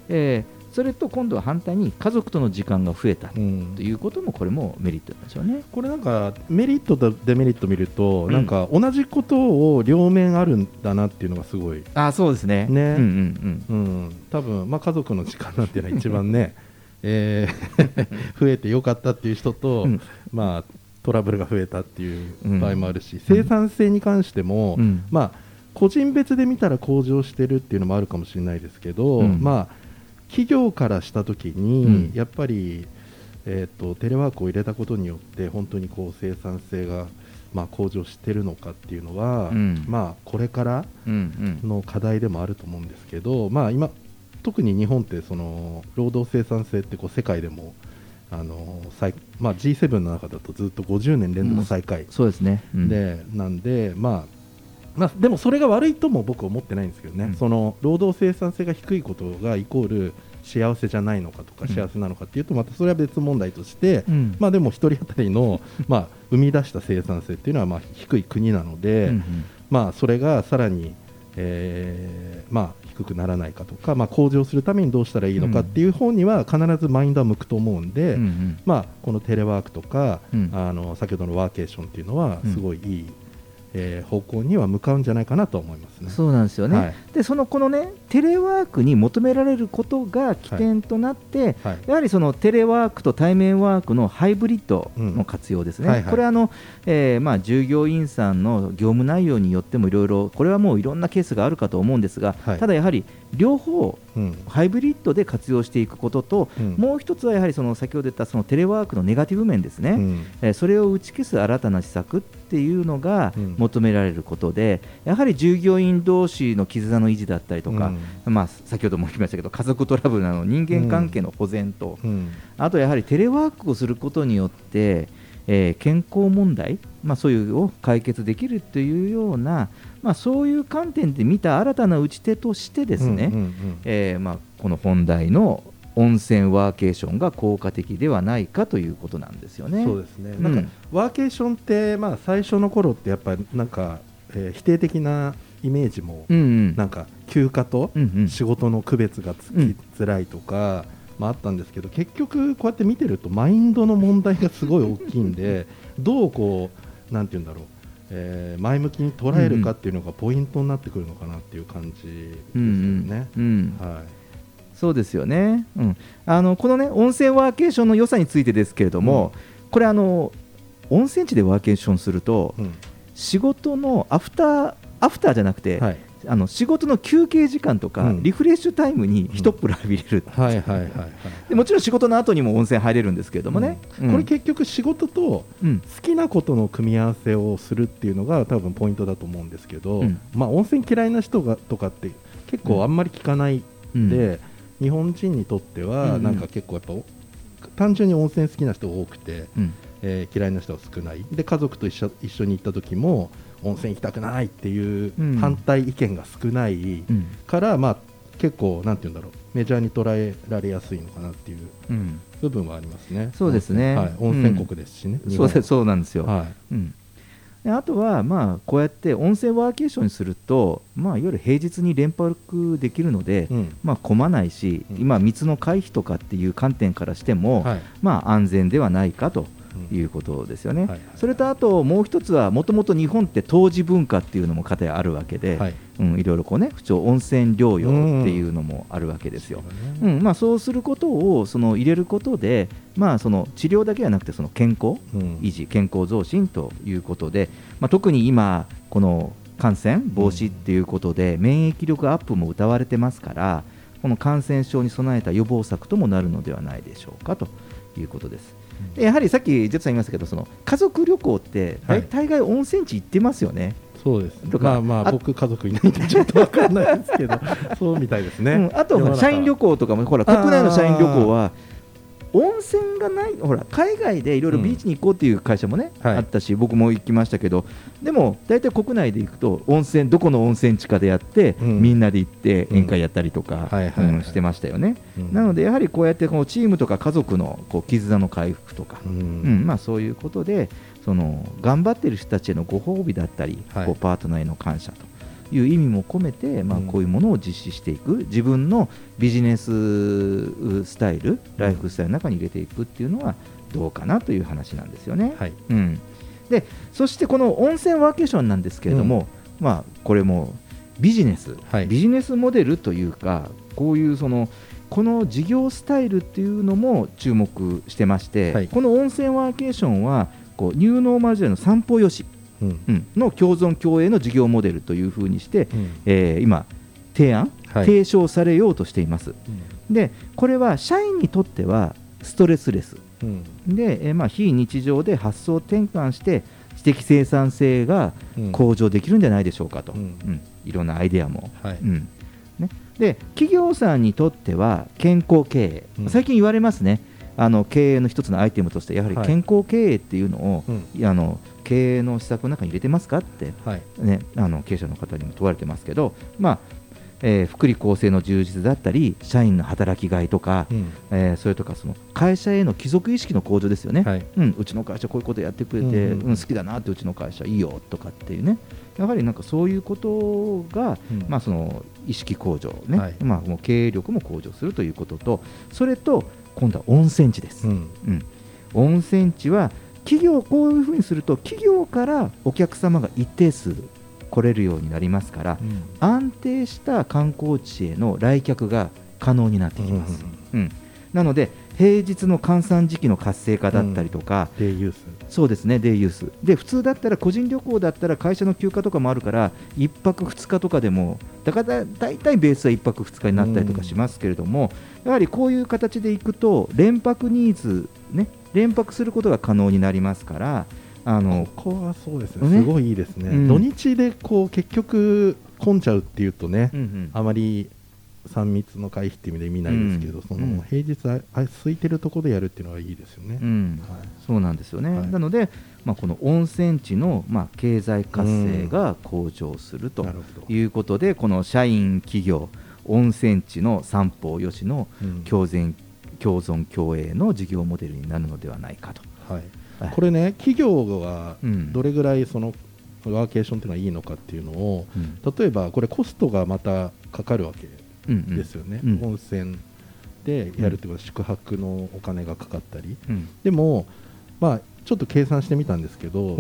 えーそれと今度は反対に家族との時間が増えたと。うん。いうこともこれもメリットなんでしょうね。これなんかメリットとデメリット見ると、うん。なんか同じことを両面あるんだなっていうのがすごい、あそうですね。ね。うんうんうん、多分まあ家族の時間なんていうのは一番ね、えー 増えてよかったっていう人と、うん。まあトラブルが増えたっていううん。場合もあるし、生産性に関しても、うん。まあ個人別で見たら向上してるっていうのもあるかもしれないですけど、うん。まあ企業からしたときに、うん。やっぱり、えー、とテレワークを入れたことによって本当にこう生産性が、まあ、向上してるのかっていうのは、うん。まあ、これからうんうん。の課題でもあると思うんですけど、まあ、今特に日本ってその労働生産性ってこう世界でもあの最、まあ、G7 の中だとずっと50年連続最下位、そうですね。うん、でなんで、まあまあ、でもそれが悪いとも僕は思ってないんですけどね、うん。その労働生産性が低いことがイコール幸せじゃないのかとかうん。幸せなのかっていうとまたそれは別問題として、うん。まあ、でも1人当たりの、まあ、生み出した生産性っていうのはまあ低い国なので、うんうん。まあ、それがさらに、えーまあ、低くならないかとか、まあ、向上するためにどうしたらいいのかっていう方には必ずマインドは向くと思うんで、うんうん。まあ、このテレワークとか、うん。あの先ほどのワーケーションっていうのはうん。すごいいい、えー方向には向かうんじゃないかなと思いますね。そうなんですよね、はいでそのこのねテレワークに求められることが起点となって、はい。やはりそのテレワークと対面ワークのハイブリッドの活用ですね、うんはいはい。これあの、えーまあ、従業員さんの業務内容によってもいろいろ、これはもういろんなケースがあるかと思うんですが、はい。ただやはり両方、うん。ハイブリッドで活用していくことと、うん。もう一つはやはりその先ほど言ったそのテレワークのネガティブ面ですね、うん。えーそれを打ち消す新たな施策っていうのがうん。求められることで、やはり従業員同士の絆の維持だったりとか、まあ、先ほども言いましたけど、家族トラブルなどの人間関係の保全と、うん。あとやはりテレワークをすることによって、えー健康問題、まあ、そういうを解決できるというような、まあ、そういう観点で見た新たな打ち手としてですね、うんうんうん。えーまあ、この本題の温泉ワーケーションが効果的ではないかということなんですよね。そうですね、うん。なんかワーケーションって、まあ、最初の頃ってやっぱりなんか、えー否定的なイメージも、うんうん。なんか休暇とうんうん。仕事の区別がつきづらいとか、まあ、あったんですけど結局こうやって見てるとマインドの問題がすごい大きいんで どうこうなんて言うんだろう、えー前向きに捉えるかっていうのがポイントになってくるのかなっていう感じですようんね。うん。うん。はい。そうですよね、うん、あのこのね温泉ワーケーションの良さについてですけれども、これあの、温泉地でワーケーションすると、うん。仕事のアフターアフターじゃなくて、はい。あの仕事の休憩時間とか、うん。リフレッシュタイムに一っ風呂浴びれる、もちろん仕事の後にも温泉入れるんですけれどもね、うん。これ結局仕事とうん。好きなことの組み合わせをするっていうのが多分ポイントだと思うんですけど、うん。まあ温泉嫌いな人がとかって結構あんまり聞かないうん。で、日本人にとってはなんか結構やっぱお単純に温泉好きな人が多くて、うんえー嫌いな人は少ない。で家族と一緒一緒に行った時も温泉行きたくないっていううん。反対意見が少ないうん。から、まあ結構なんて言うんだろう。メジャーに捉えられやすいのかなっていううん。部分はありますね。そうですね。はい、温泉国ですしね。日本そうですそうなんですよ、はい。うん、であとは、まあ、こうやって温泉ワーケーションにすると、まあ、いわゆる平日に連泊できるので、うん。まあ、混まないし、うん。今、密の回避とかっていう観点からしても、はい。まあ、安全ではないかと。うんいうことですよね。はいはいそれとあともう一つは、もともと日本って当時文化っていうのも方あるわけで、はいうん、いろいろこうね、不調温泉療養っていうのもあるわけですよ。そうだねうんまあ、そうすることをその入れることで、まあ、その治療だけじゃなくてその健康うん維持、健康増進ということで、まあ、特に今、この感染防止っていうことで、免疫力アップも謳われてますから、この感染症に備えた予防策ともなるのではないでしょうかということです。でやはりさっき、ジェットさん言いましたけど、その家族旅行って大大概温泉地行ってますよね。そうです。まあまああ僕家族いないんでちょっとわかんないですけど、そうみたいですね。うん、あと社員旅行とかもほら国内の社員旅行は温泉がないほら海外でいろいろビーチに行こうっていう会社もね、はい。あったし僕も行きましたけどでも大体国内で行くと温泉どこの温泉地かでやって、うん。みんなで行って宴会やったりとか、してましたよね、うん。なのでやはりこうやってこうチームとか家族のこう絆の回復とか、ううんんまあ、そういうことでその頑張っている人たちへのご褒美だったり、はい。こうパートナーへの感謝という意味も込めて、まあ、うん。こういうものを実施していく、自分のビジネススタイル、ライフスタイルの中に入れていくっていうのはどうかなという話なんですよね。はい。うん、でそしてこの温泉ワーケーションなんですけれども、まあ、これもビジネス、はい。ビジネスモデルというかこういうそのこの事業スタイルっていうのも注目してまして、はい。この温泉ワーケーションはこうニューノーマル時代の散歩よし、うん。うんの共存共栄の事業モデルというふうにして、うん。えー今提案、はい。提唱されようとしています。でこれは社員にとってはストレスレス。うん。で、えーまあ、非日常で発想転換して知的生産性がうん。向上できるんじゃないでしょうかと、うん。うん。いろんなアイデアも、はい。うん。ね、で企業さんにとっては健康経営、うん。最近言われますね。あの経営の一つのアイテムとして。やはりはい。健康経営っていうのを、うん。いやあの経営の施策の中に入れてますかって、はい。ね、あの経営者の方にも問われてますけど、まあ、えー福利厚生の充実だったり社員の働きがいとか、うん。えーそれとかその会社への帰属意識の向上ですよね、はい。うん、うちの会社こういうことやってくれて、うんうんうん。好きだなってうちの会社いいよとかっていうね。やはりなんかそういうことが、うん。まあ、その意識向上ね、はい。まあ、もう経営力も向上するということとそれと今度は温泉地です、うん。うん。温泉地は企業こういうふうにすると企業からお客様が一定数来れるようになりますから、うん。安定した観光地への来客が可能になってきます、うんなので平日の閑散時期の活性化だったりとか、デイユース。そうですねデイユース。で普通だったら個人旅行だったら会社の休暇とかもあるから1泊2日とかでもだから大体ベースは1泊2日になったりとかしますけれども、やはりこういう形でいくと連泊ニーズね連泊することが可能になりますからあのここはそうですね。ね。すごいいいですね、うん。土日でこう結局混んじゃうっていうとね、うんうん。あまり3密の回避っていう意味で見ないですけど、そうん。うん。の平日ああ空いてるところでやるっていうのはいいですよね。うん。はいそうなんですよね、はい。なので、まあ、この温泉地の、まあ、経済活性が向上するということで、この社員、企業、温泉地の三方よしのうん。共存共存共栄の事業モデルになるのではないかと。はい。はい。これね企業がうん。どれぐらいそのワーケーションっていうのはいいのかっていうのを、うん。例えばこれコストがまたかかるわけうんうん。ですよね、うん。温泉でやるってことは宿泊のお金がかかったり、うん。でも、まあ、ちょっと計算してみたんですけど、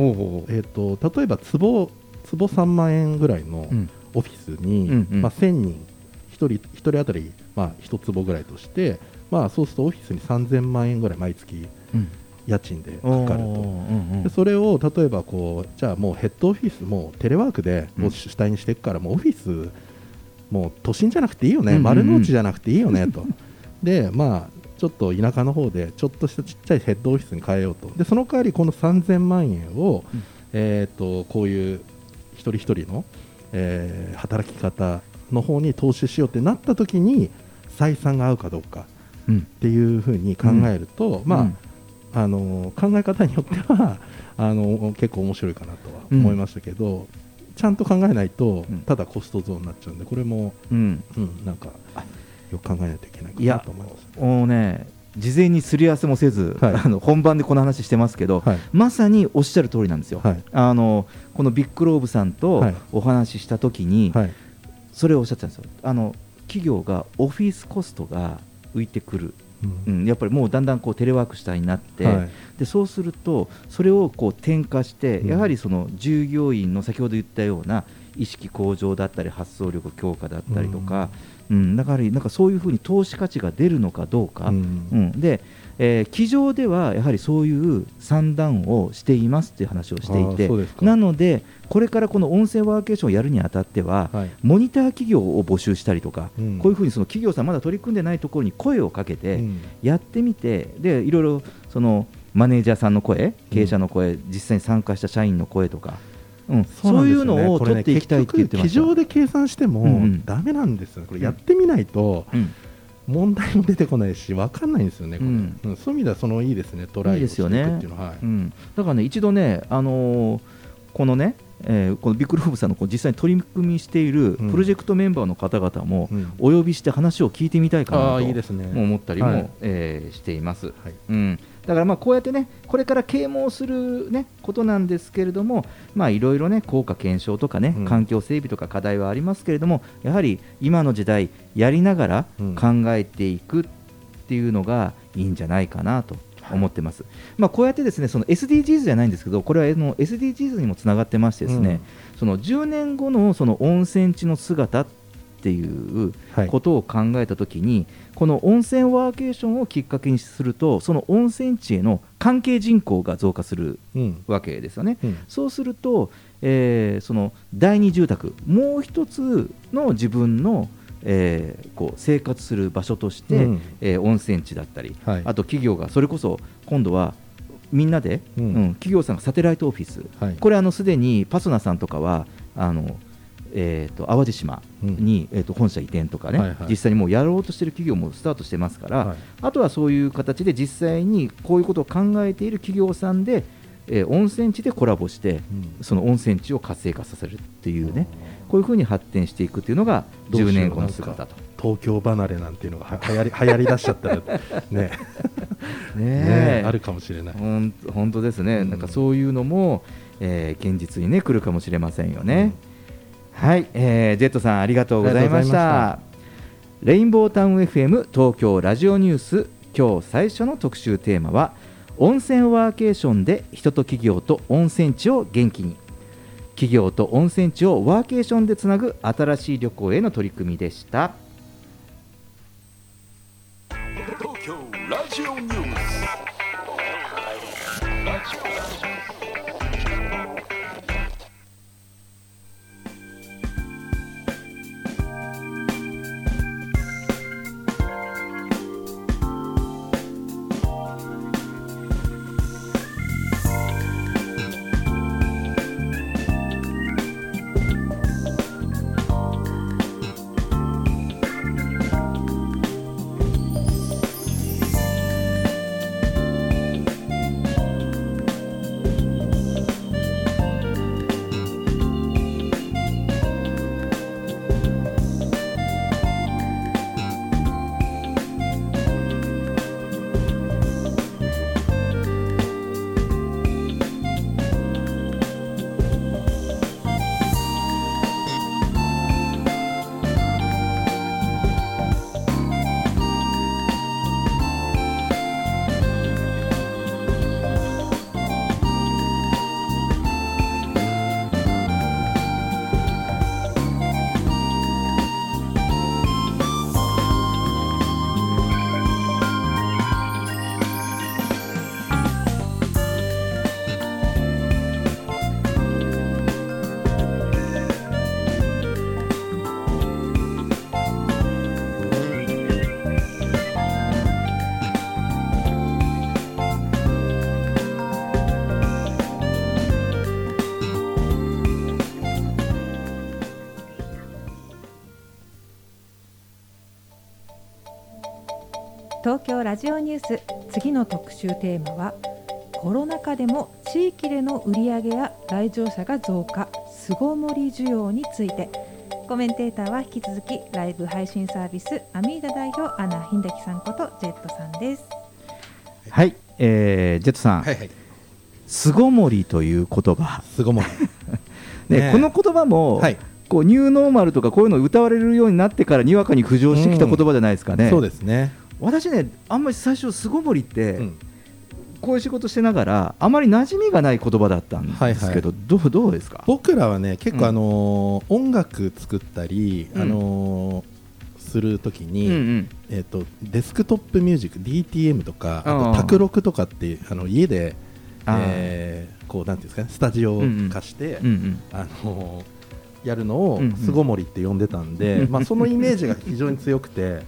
えー、と例えば坪坪3万円ぐらいのうん。オフィスに、うんうん。まあ、1000人1人一人当たり、まあ、1坪ぐらいとして、まあ、そうするとオフィスに3000万円ぐらい毎月うん。家賃でかかると。うんうんでそれを例えばこうじゃあもうヘッドオフィスもうテレワークでうん。もう主体にしていくからもうオフィスもう都心じゃなくていいよね、うんうんうん。丸の内じゃなくていいよねと。でまあちょっと田舎の方でちょっとしたちっちゃいヘッドオフィスに変えようと。でその代わりこの3000万円を、うん。えー、とこういう一人一人の、えー働き方の方に投資しようってなった時に採算が合うかどうか。うんっていうふうに考えると、まあ、うん。あの考え方によっては あの結構面白いかなとは思いましたけど、ちゃんと考えないと、うん。ただコストゾーンになっちゃうんでこれも、うん。うん、なんかよく考えないといけないかなと思います。もうね事前にすり合わせもせず、はい。あの本番でこの話してますけど、はい。まさにおっしゃる通りなんですよ、はい。あのこのビッグローブさんとはい。お話ししたときに、はい。それをおっしゃってたんですよ。あの企業がオフィスコストが浮いてくる、ううん。ん、やっぱりもうだんだんこうテレワーク主体になって、はい。でそうするとそれをこう転化して、うん。やはりその従業員の先ほど言ったような意識向上だったり発想力強化だったりとか、うん。だからなんかそういうふうに投資価値が出るのかどうか、うん。うん。で、えー机上ではやはりそういう算段をしていますっていう話をしていあてなのでこれからこの音声ワーケーションをやるにあたっては、はい。モニター企業を募集したりとか、うん。こういうふうにその企業さんまだ取り組んでないところに声をかけて、うん。やってみてでいろいろそのマネージャーさんの声経営者の声、実際に参加した社員の声とか、うんそうなんですよいうのを取っていきたいって言ってました。上で計算してもうんうん。ダメなんですよ、これやってみないとうん問題も出てこないし分かんないんですよね、これ。うん。うんそういう意味ではそのいいですね、トライをしていくっていうのは。はい。うん、だからね、一度ね、あのーこのね、えーこのビッグローブさんのこう実際に取り組みしているうん。プロジェクトメンバーの方々もうん。お呼びして話を聞いてみたいかあなとあいいですね。も思ったりも、はい。えーしています。はい。うん、だからまあこうやってねこれから啓蒙する、ね、ことなんですけれどもまあいろいろね効果検証とかね、うん。環境整備とか課題はありますけれどもやはり今の時代やりながらうん。考えていくっていうのがいいんじゃないかなと思ってます。まあこうやってですねその SDGs じゃないんですけどこれはあの SDGs にもつながってましてですね、その10年後のその温泉地の姿っていうはい。ことを考えたときに、この温泉ワーケーションをきっかけにするとその温泉地への関係人口が増加するうん。わけですよね。うん。そうすると、えーその第二住宅もう一つの自分の、えーこう生活する場所として、うん。えー温泉地だったり、はい。あと企業がそれこそ今度はみんなで、うん。うん企業さんがサテライトオフィス、はい。これあのすでにパソナさんとかはあの、えー、と淡路島に、えー、と本社移転とかね、はいはい。実際にもうやろうとしている企業もスタートしてますから、はい。あとはそういう形で実際にこういうことを考えている企業さんで、えー温泉地でコラボして、うん。その温泉地を活性化させるっていうね、こういうふうに発展していくっていうのが10どうしよう年後の姿と。東京離れなんていうのがは流行り 流行り出しちゃったらね。ね ねえあるかもしれない。本当ですね、うんなんかそういうのも、えー現実にね来るかもしれませんよね。はい、えージェットさんありがとうございました。レインボータウン FM 東京ラジオニュース今日最初の特集テーマは温泉ワーケーションで人と企業と温泉地を元気に企業と温泉地をワーケーションでつなぐ新しい旅行への取り組みでした。オラジオニュース次の特集テーマはコロナ禍でも地域での売り上げや来場者が増加巣ごもり需要についてコメンテーターは引き続きライブ配信サービスアミーダ代表アナ・ヒンデキさんことジェットさんですはい、えージェットさん、はいはい。巣ごもりという言葉、すごもり。ねねえこの言葉も、はいこうニューノーマルとかこういうの歌われるようになってからにわかに浮上してきた言葉じゃないですかね。そうですね。私ね、あんまり最初、巣ごもりって、うん。こういう仕事してながら、あまり馴染みがない言葉だったんですけど、どうどうですか？僕らはね結うん。構あのー音楽作ったり、うん。あのーするときに、うんうん。えっとデスクトップミュージック DTM とかあと卓録とかってあの家で、えーこうなんていうんですかねスタジオを貸して、うんうん。あのーやるのをうんうん。巣ごもりって呼んでたんで、うん。まあそのイメージが非常に強くて、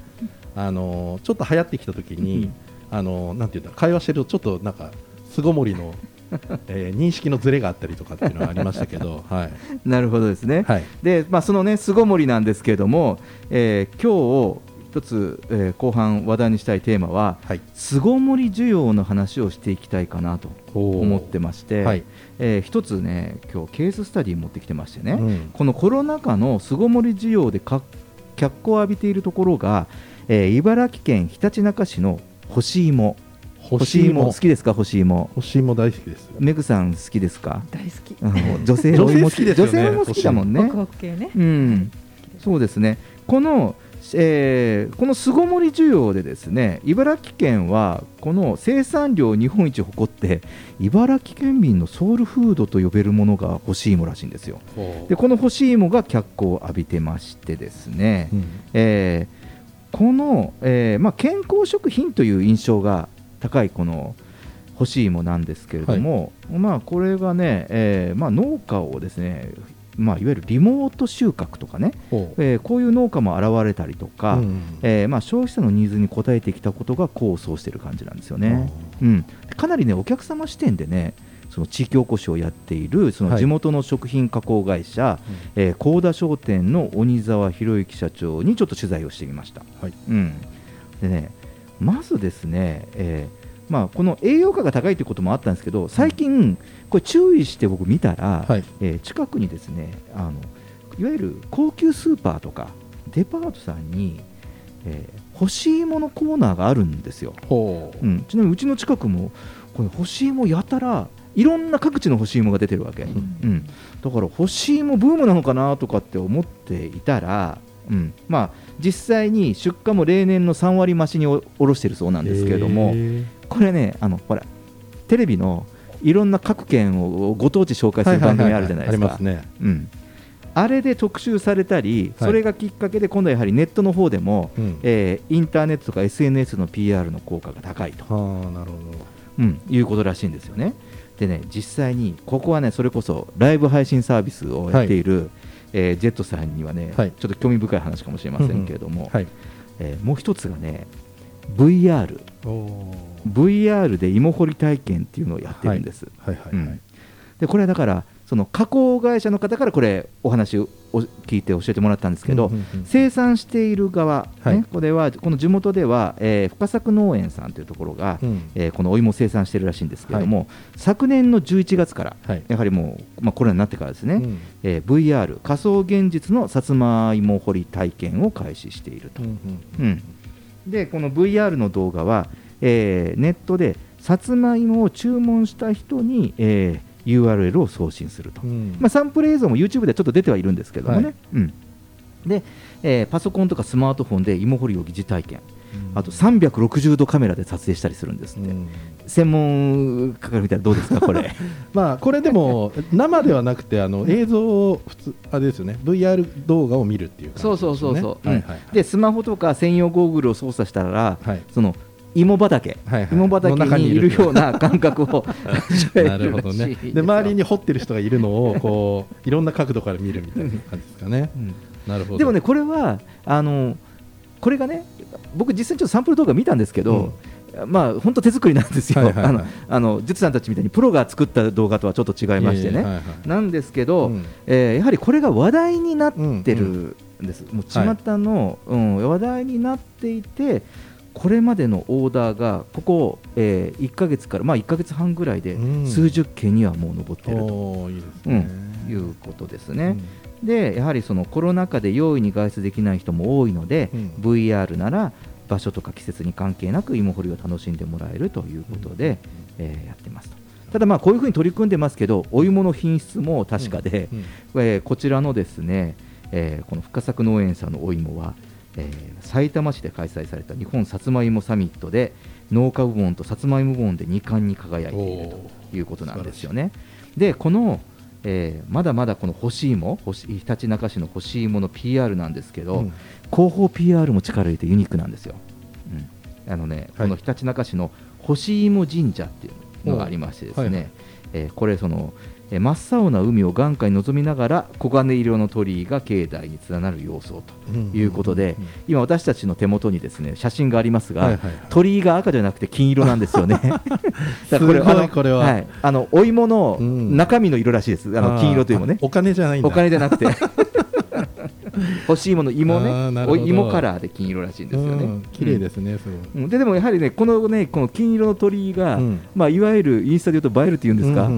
あのーちょっと流行ってきたときに、うん。あのーなんていうんだ会話してるとちょっとなんか巣ごもりの、えー認識のズレがあったりとかっていうのはありましたけど、はい。なるほどですね。はい。で、まあ、そのね、巣ごもりなんですけれども、えー今日一つ、えー後半話題にしたいテーマは、はい。巣ごもり需要の話をしていきたいかなと思ってまして、はい。えー一つね、今日ケーススタディ持ってきてましてね、うん。このコロナ禍の巣ごもり需要でか脚光を浴びているところが、えー茨城県ひたちなか市の干し芋。干し芋。好きですか干し芋？干し芋大好きですメグさん好きですか？大好き。うん女性のお芋女性好きですよね女性のお芋好きだもんね。ホクホク系ね。うん、そうですね。この、えーこの巣ごもり需要でですね、茨城県はこの生産量日本一を誇って茨城県民のソウルフードと呼べるものが干し芋らしいんですよ。でこの干し芋が脚光を浴びてましてですね、うん。えーこの、えーまあ、健康食品という印象が高いこの干し芋なんですけれども、まあ、これがね、えーまあ、農家をですね、まあ、いわゆるリモート収穫とかね、ほえーこういう農家も現れたりとか、うんえーまあ、消費者のニーズに応えてきたことが功を奏している感じなんですよね。うん、かなりねお客様視点でねその地域おこしをやっているそのはい。地元の食品加工会社、えー高田商店の鬼沢博之社長にちょっと取材をしてみました。はい。うん、でねまずですね、えーまあ、この栄養価が高いということもあったんですけど最近、これ注意して僕見たら、はい。えー近くにですねあのいわゆる高級スーパーとかデパートさんに、えー欲しいものコーナーがあるんですよ、う。ん、ちなみにうちの近くもこれ欲しいもやたらいろんな各地の欲しいもが出てるわけ、うん。だから欲しいもブームなのかなとかって思っていたら、うん。まあ、実際に出荷も例年の3割増しにおろしてるそうなんですけれどもこれねあのほらテレビのいろんな各県をご当地紹介する番組あるじゃないですか。ありますね。うん。あれで特集されたり、はい。それがきっかけで今度はやはりネットの方でも、うん。えーインターネットとか SNS の PR の効果が高いと、はあなるほうん、いうことらしいんですよね。でね実際にここはねそれこそライブ配信サービスをやっている、えージェットさんにはね、はい。ちょっと興味深い話かもしれませんけれども、どはい。えーもう一つがね VR お VR で芋掘り体験っていうのをやってるんです。はいはいはい、うん。でこれはだからその加工会社の方からこれお話を聞いて教えてもらったんですけど、生産している側、はい。ね、これはこの地元では、えー深作農園さんというところが、うん。えーこのお芋を生産しているらしいんですけれども、昨年の11月から、はい。やはりもう、まあ、コロナになってからですね、うん。えー VR 仮想現実のさつまいも掘り体験を開始していると。でこの VR の動画は、えーネットでさつまいもを注文した人に、えー URL を送信すると、うん。まあ、サンプル映像も YouTube でちょっと出てはいるんですけどもね、はい。うん。でえーパソコンとかスマートフォンで芋掘りを疑似体験、あと360度カメラで撮影したりするんですって、うん。専門家から見たらどうですか、これ？まあこれでも生ではなくてあの映像を普通あれですよね。VR 動画を見るっていうね。そうそうそう、はいはいうんでスマホとか専用ゴーグルを操作したら、はい。その芋畑、はいはい。芋畑にいるような感覚を。なるほどね。で周りに掘ってる人がいるのをこういろんな角度から見るみたいな感じですかね、なるほど。でもねこれはあのこれがね僕実際にちょっとサンプル動画見たんですけど、まあ本当手作りなんですよ、はいはいはい。あのあのジェツさんたちみたいにプロが作った動画とはちょっと違いましてね、はいはい。なんですけど、うん。えーやはりこれが話題になってるん。です、もう巷の、うん、話題になっていてこれまでのオーダーがここ、え1か月から、まあ、1か月半ぐらいでうん。数十件にはもう上っていると。うね、ん、いうことですね。でやはりそのコロナ禍で容易に外出できない人も多いので、うん。VR なら場所とか季節に関係なく芋掘りを楽しんでもらえるということで、えーやってますと。ただまあこういうふうに取り組んでますけどお芋の品質も確かで、うん。えーこちらのですね、えーこの深作農園さんのお芋は、えー埼玉市で開催された日本さつまいもサミットで農家部門とさつまいも部門で2冠に輝いているということなんですよね。でこの、えーまだまだこの干し芋ひたちなか市の干し芋の PR なんですけど、うん。広報 PR も力入れてユニークなんですよ。うん、あのね、はい。このひたちなか市の干し芋神社っていうのがありましてですね、はいはい。えーこれその、えー真っ青な海を眼下に望みながら黄金色の鳥居が境内に連なる様相ということで、今私たちの手元にですね写真がありますが、鳥居が赤じゃなくて金色なんですよね。だからすごいあのこれは。はい、あのお芋のうん。中身の色らしいです。あの金色というのもね。あ。お金じゃないんだ。お金じゃなくて欲しいもの芋ね。芋カラーで金色らしいんですよね、うん綺麗ですねででもやはりねこのねこの金色の鳥居が、うん。まあいわゆるインスタで言うと映えるっていうんですか、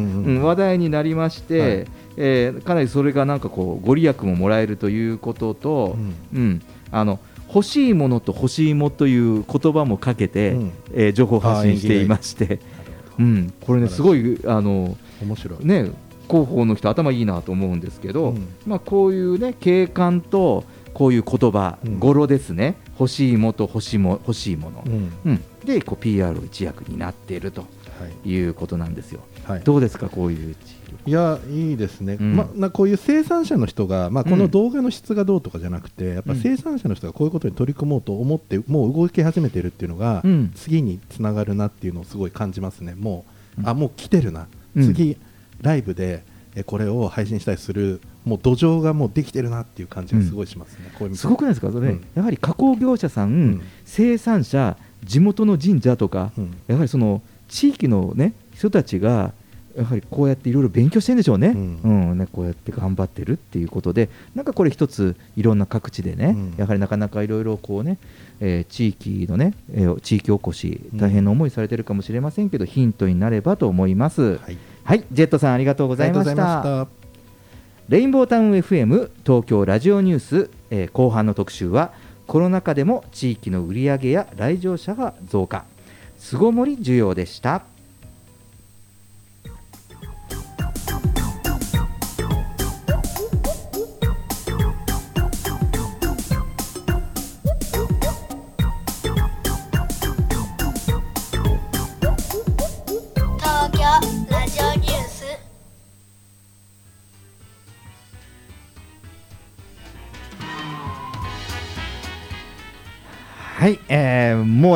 話題になりまして、はい。えーかなりそれがなんかこうご利益ももらえるということと、うん。あの欲しいものと欲しいもという言葉もかけて、うん。えー情報発信していまして、うん、これねすごいあの面白い。ね広報の人頭いいなと思うんですけど、うん。まあこういうね景観とこういう言葉、うん。語呂ですね。欲しいもと欲しいも欲しいもの、うん。うん。でこう PR を一役になっているとい。うことなんですよ。はい。どうですかこういういやいいですね、うん。まなこういう生産者の人が、まあ、この動画の質がどうとかじゃなくて、やっぱうん。生産者の人がこういうことに取り組もうと思って、もう動き始めてるっていうのが、うん。次につながるなっていうのをすごい感じますね、もう、あもう来てるな、うん。次、ライブでえこれを配信したりする、もう土壌がもうできてるなっていう感じがすごいしますね、こういうすごくないですか？それ、うん。やはり加工業者さん、生産者地元の神社とか、うん。やはりその地域の、ね、人たちがやはりこうやっていろいろ勉強してるんでしょうね,、うん。ねこうやって頑張ってるっていうことでなんかこれ一ついろんな各地でね、うん。やはりなかなかいろいろこうね、えー地域のね、えー地域おこし大変な思いされてるかもしれませんけど、ヒントになればと思います。はい、はいジェットさんありがとうございました。レインボータウン FM 東京ラジオニュース、えー後半の特集はコロナ禍でも地域の売り上げや来場者が増加。巣ごもり需要でした。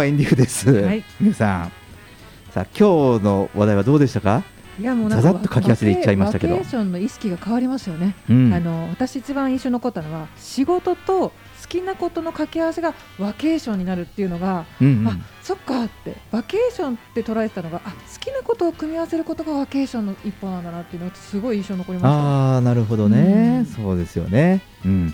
エンディングです、はい。皆さん。さあ今日の話題はどうでしたか？いやもうなんかざざっと書き忘れいっちゃいましたけど。ワケーションの意識が変わりますよね、うん。あの私一番印象に残ったのは仕事と好きなことの掛け合わせがワケーションになるっていうのが、うんうん。あそっかって。ワケーションって捉えてたのがあ好きなことを組み合わせることがワケーションの一歩なんだなっていうのがすごい印象に残りました。ああなるほどね、うんそうですよね、うん、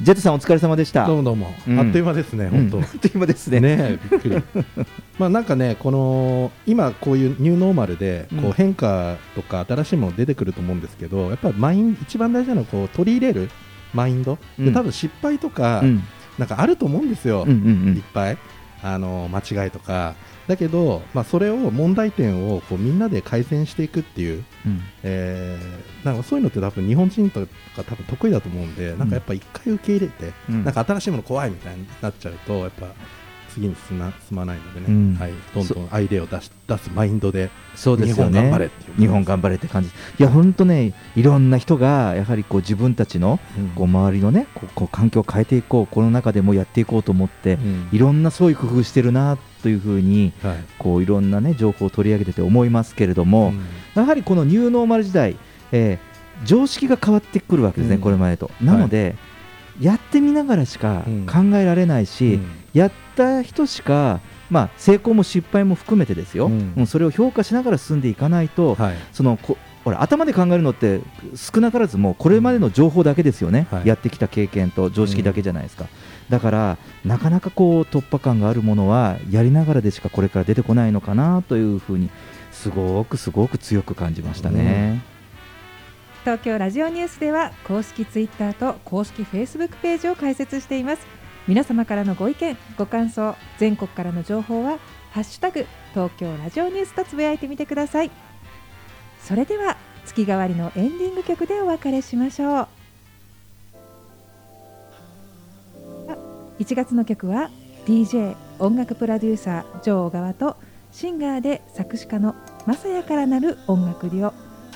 ジェットさんお疲れ様でしたどうもどうも、うんあっという間ですね、本当。うんあっという間ですねねびっくり。まあなんかね、この今こういうニューノーマルでこう変化とか新しいもの出てくると思うんですけど、やっぱりマイン一番大事なのはこう取り入れるマインド。う多分失敗とか、うんなんかあると思うんですよ。うんうんうんいっぱいあの間違いとか。だけど、まあ、それを問題点をこうみんなで改善していくっていう、うん。えーなんかそういうのって多分日本人とか多分得意だと思うんで、なんかやっぱ一回受け入れて、うん。なんか新しいもの怖いみたいになっちゃうとやっぱ次に進ま進まないのでね、うん。はい、どんどんアイデアを出し出すマインドでそうですよね。日本頑張れっていう日本頑張れって感じ。いや本当ねいろんな人がやはりこう自分たちのうん。こう周りのねこう環境を変えていこうこの中でもやっていこうと思って、うん。いろんなそういう工夫してるなというふうにはい。こういろんなね情報を取り上げてて思いますけれども、うん。やはりこのニューノーマル時代、えー常識が変わってくるわけですね、うん。これまでと。なので、やってみながらしかうん。考えられないし、うんやった人しか、まあ、成功も失敗も含めてですよ、うん。それを評価しながら進んでいかないと、はい。そのこほら頭で考えるのって少なからずもうこれまでの情報だけですよね、はい。やってきた経験と常識だけじゃないですか、だからなかなかこう突破感があるものはやりながらでしかこれから出てこないのかなというふうにすごくすごく強く感じましたね。東京ラジオニュースでは公式ツイッターと公式フェイスブックページを開設しています皆様からのご意見ご感想全国からの情報はハッシュタグ東京ラジオニュースとつぶやいてみてください。それでは月替わりのエンディング曲でお別れしましょう。1月の曲は DJ 音楽プロデューサージョー小川とシンガーで作詞家のマサヤからなる音楽デュオ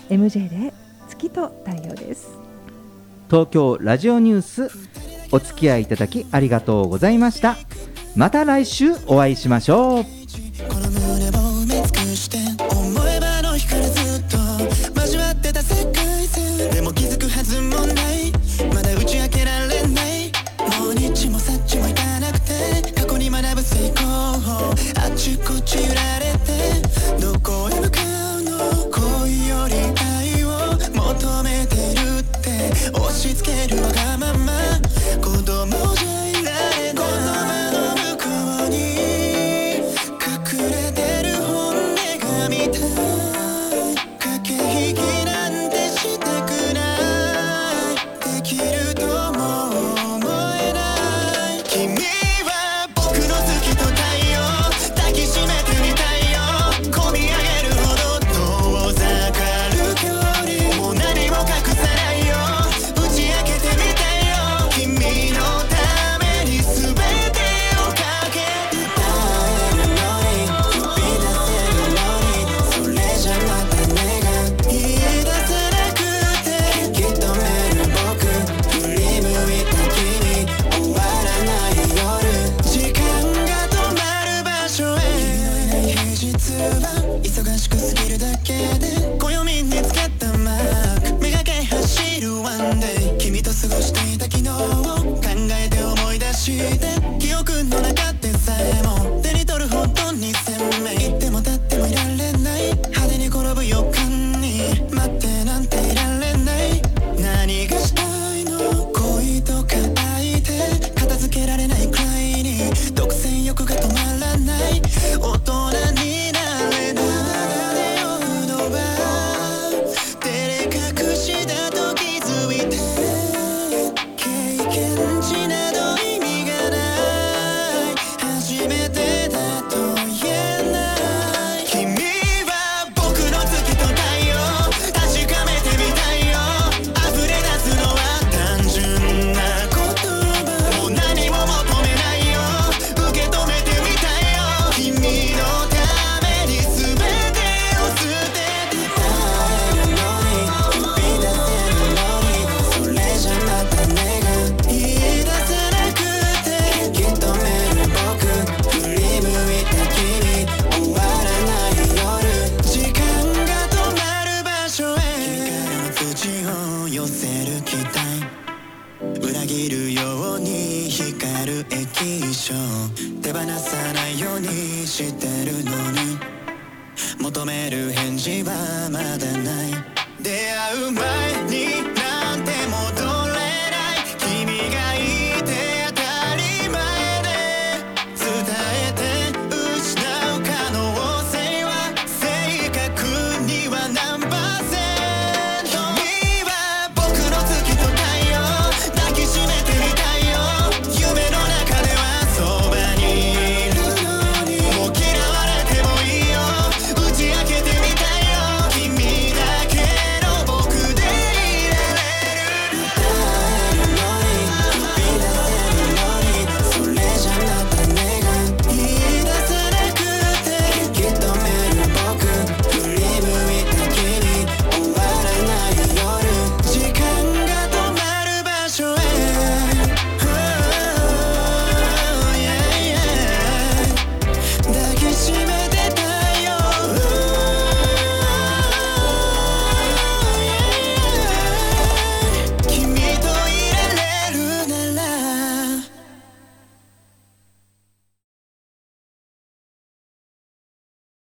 MJ で月と太陽です。東京ラジオニュース。お付き合いいただきありがとうございました。また来週お会いしましょう。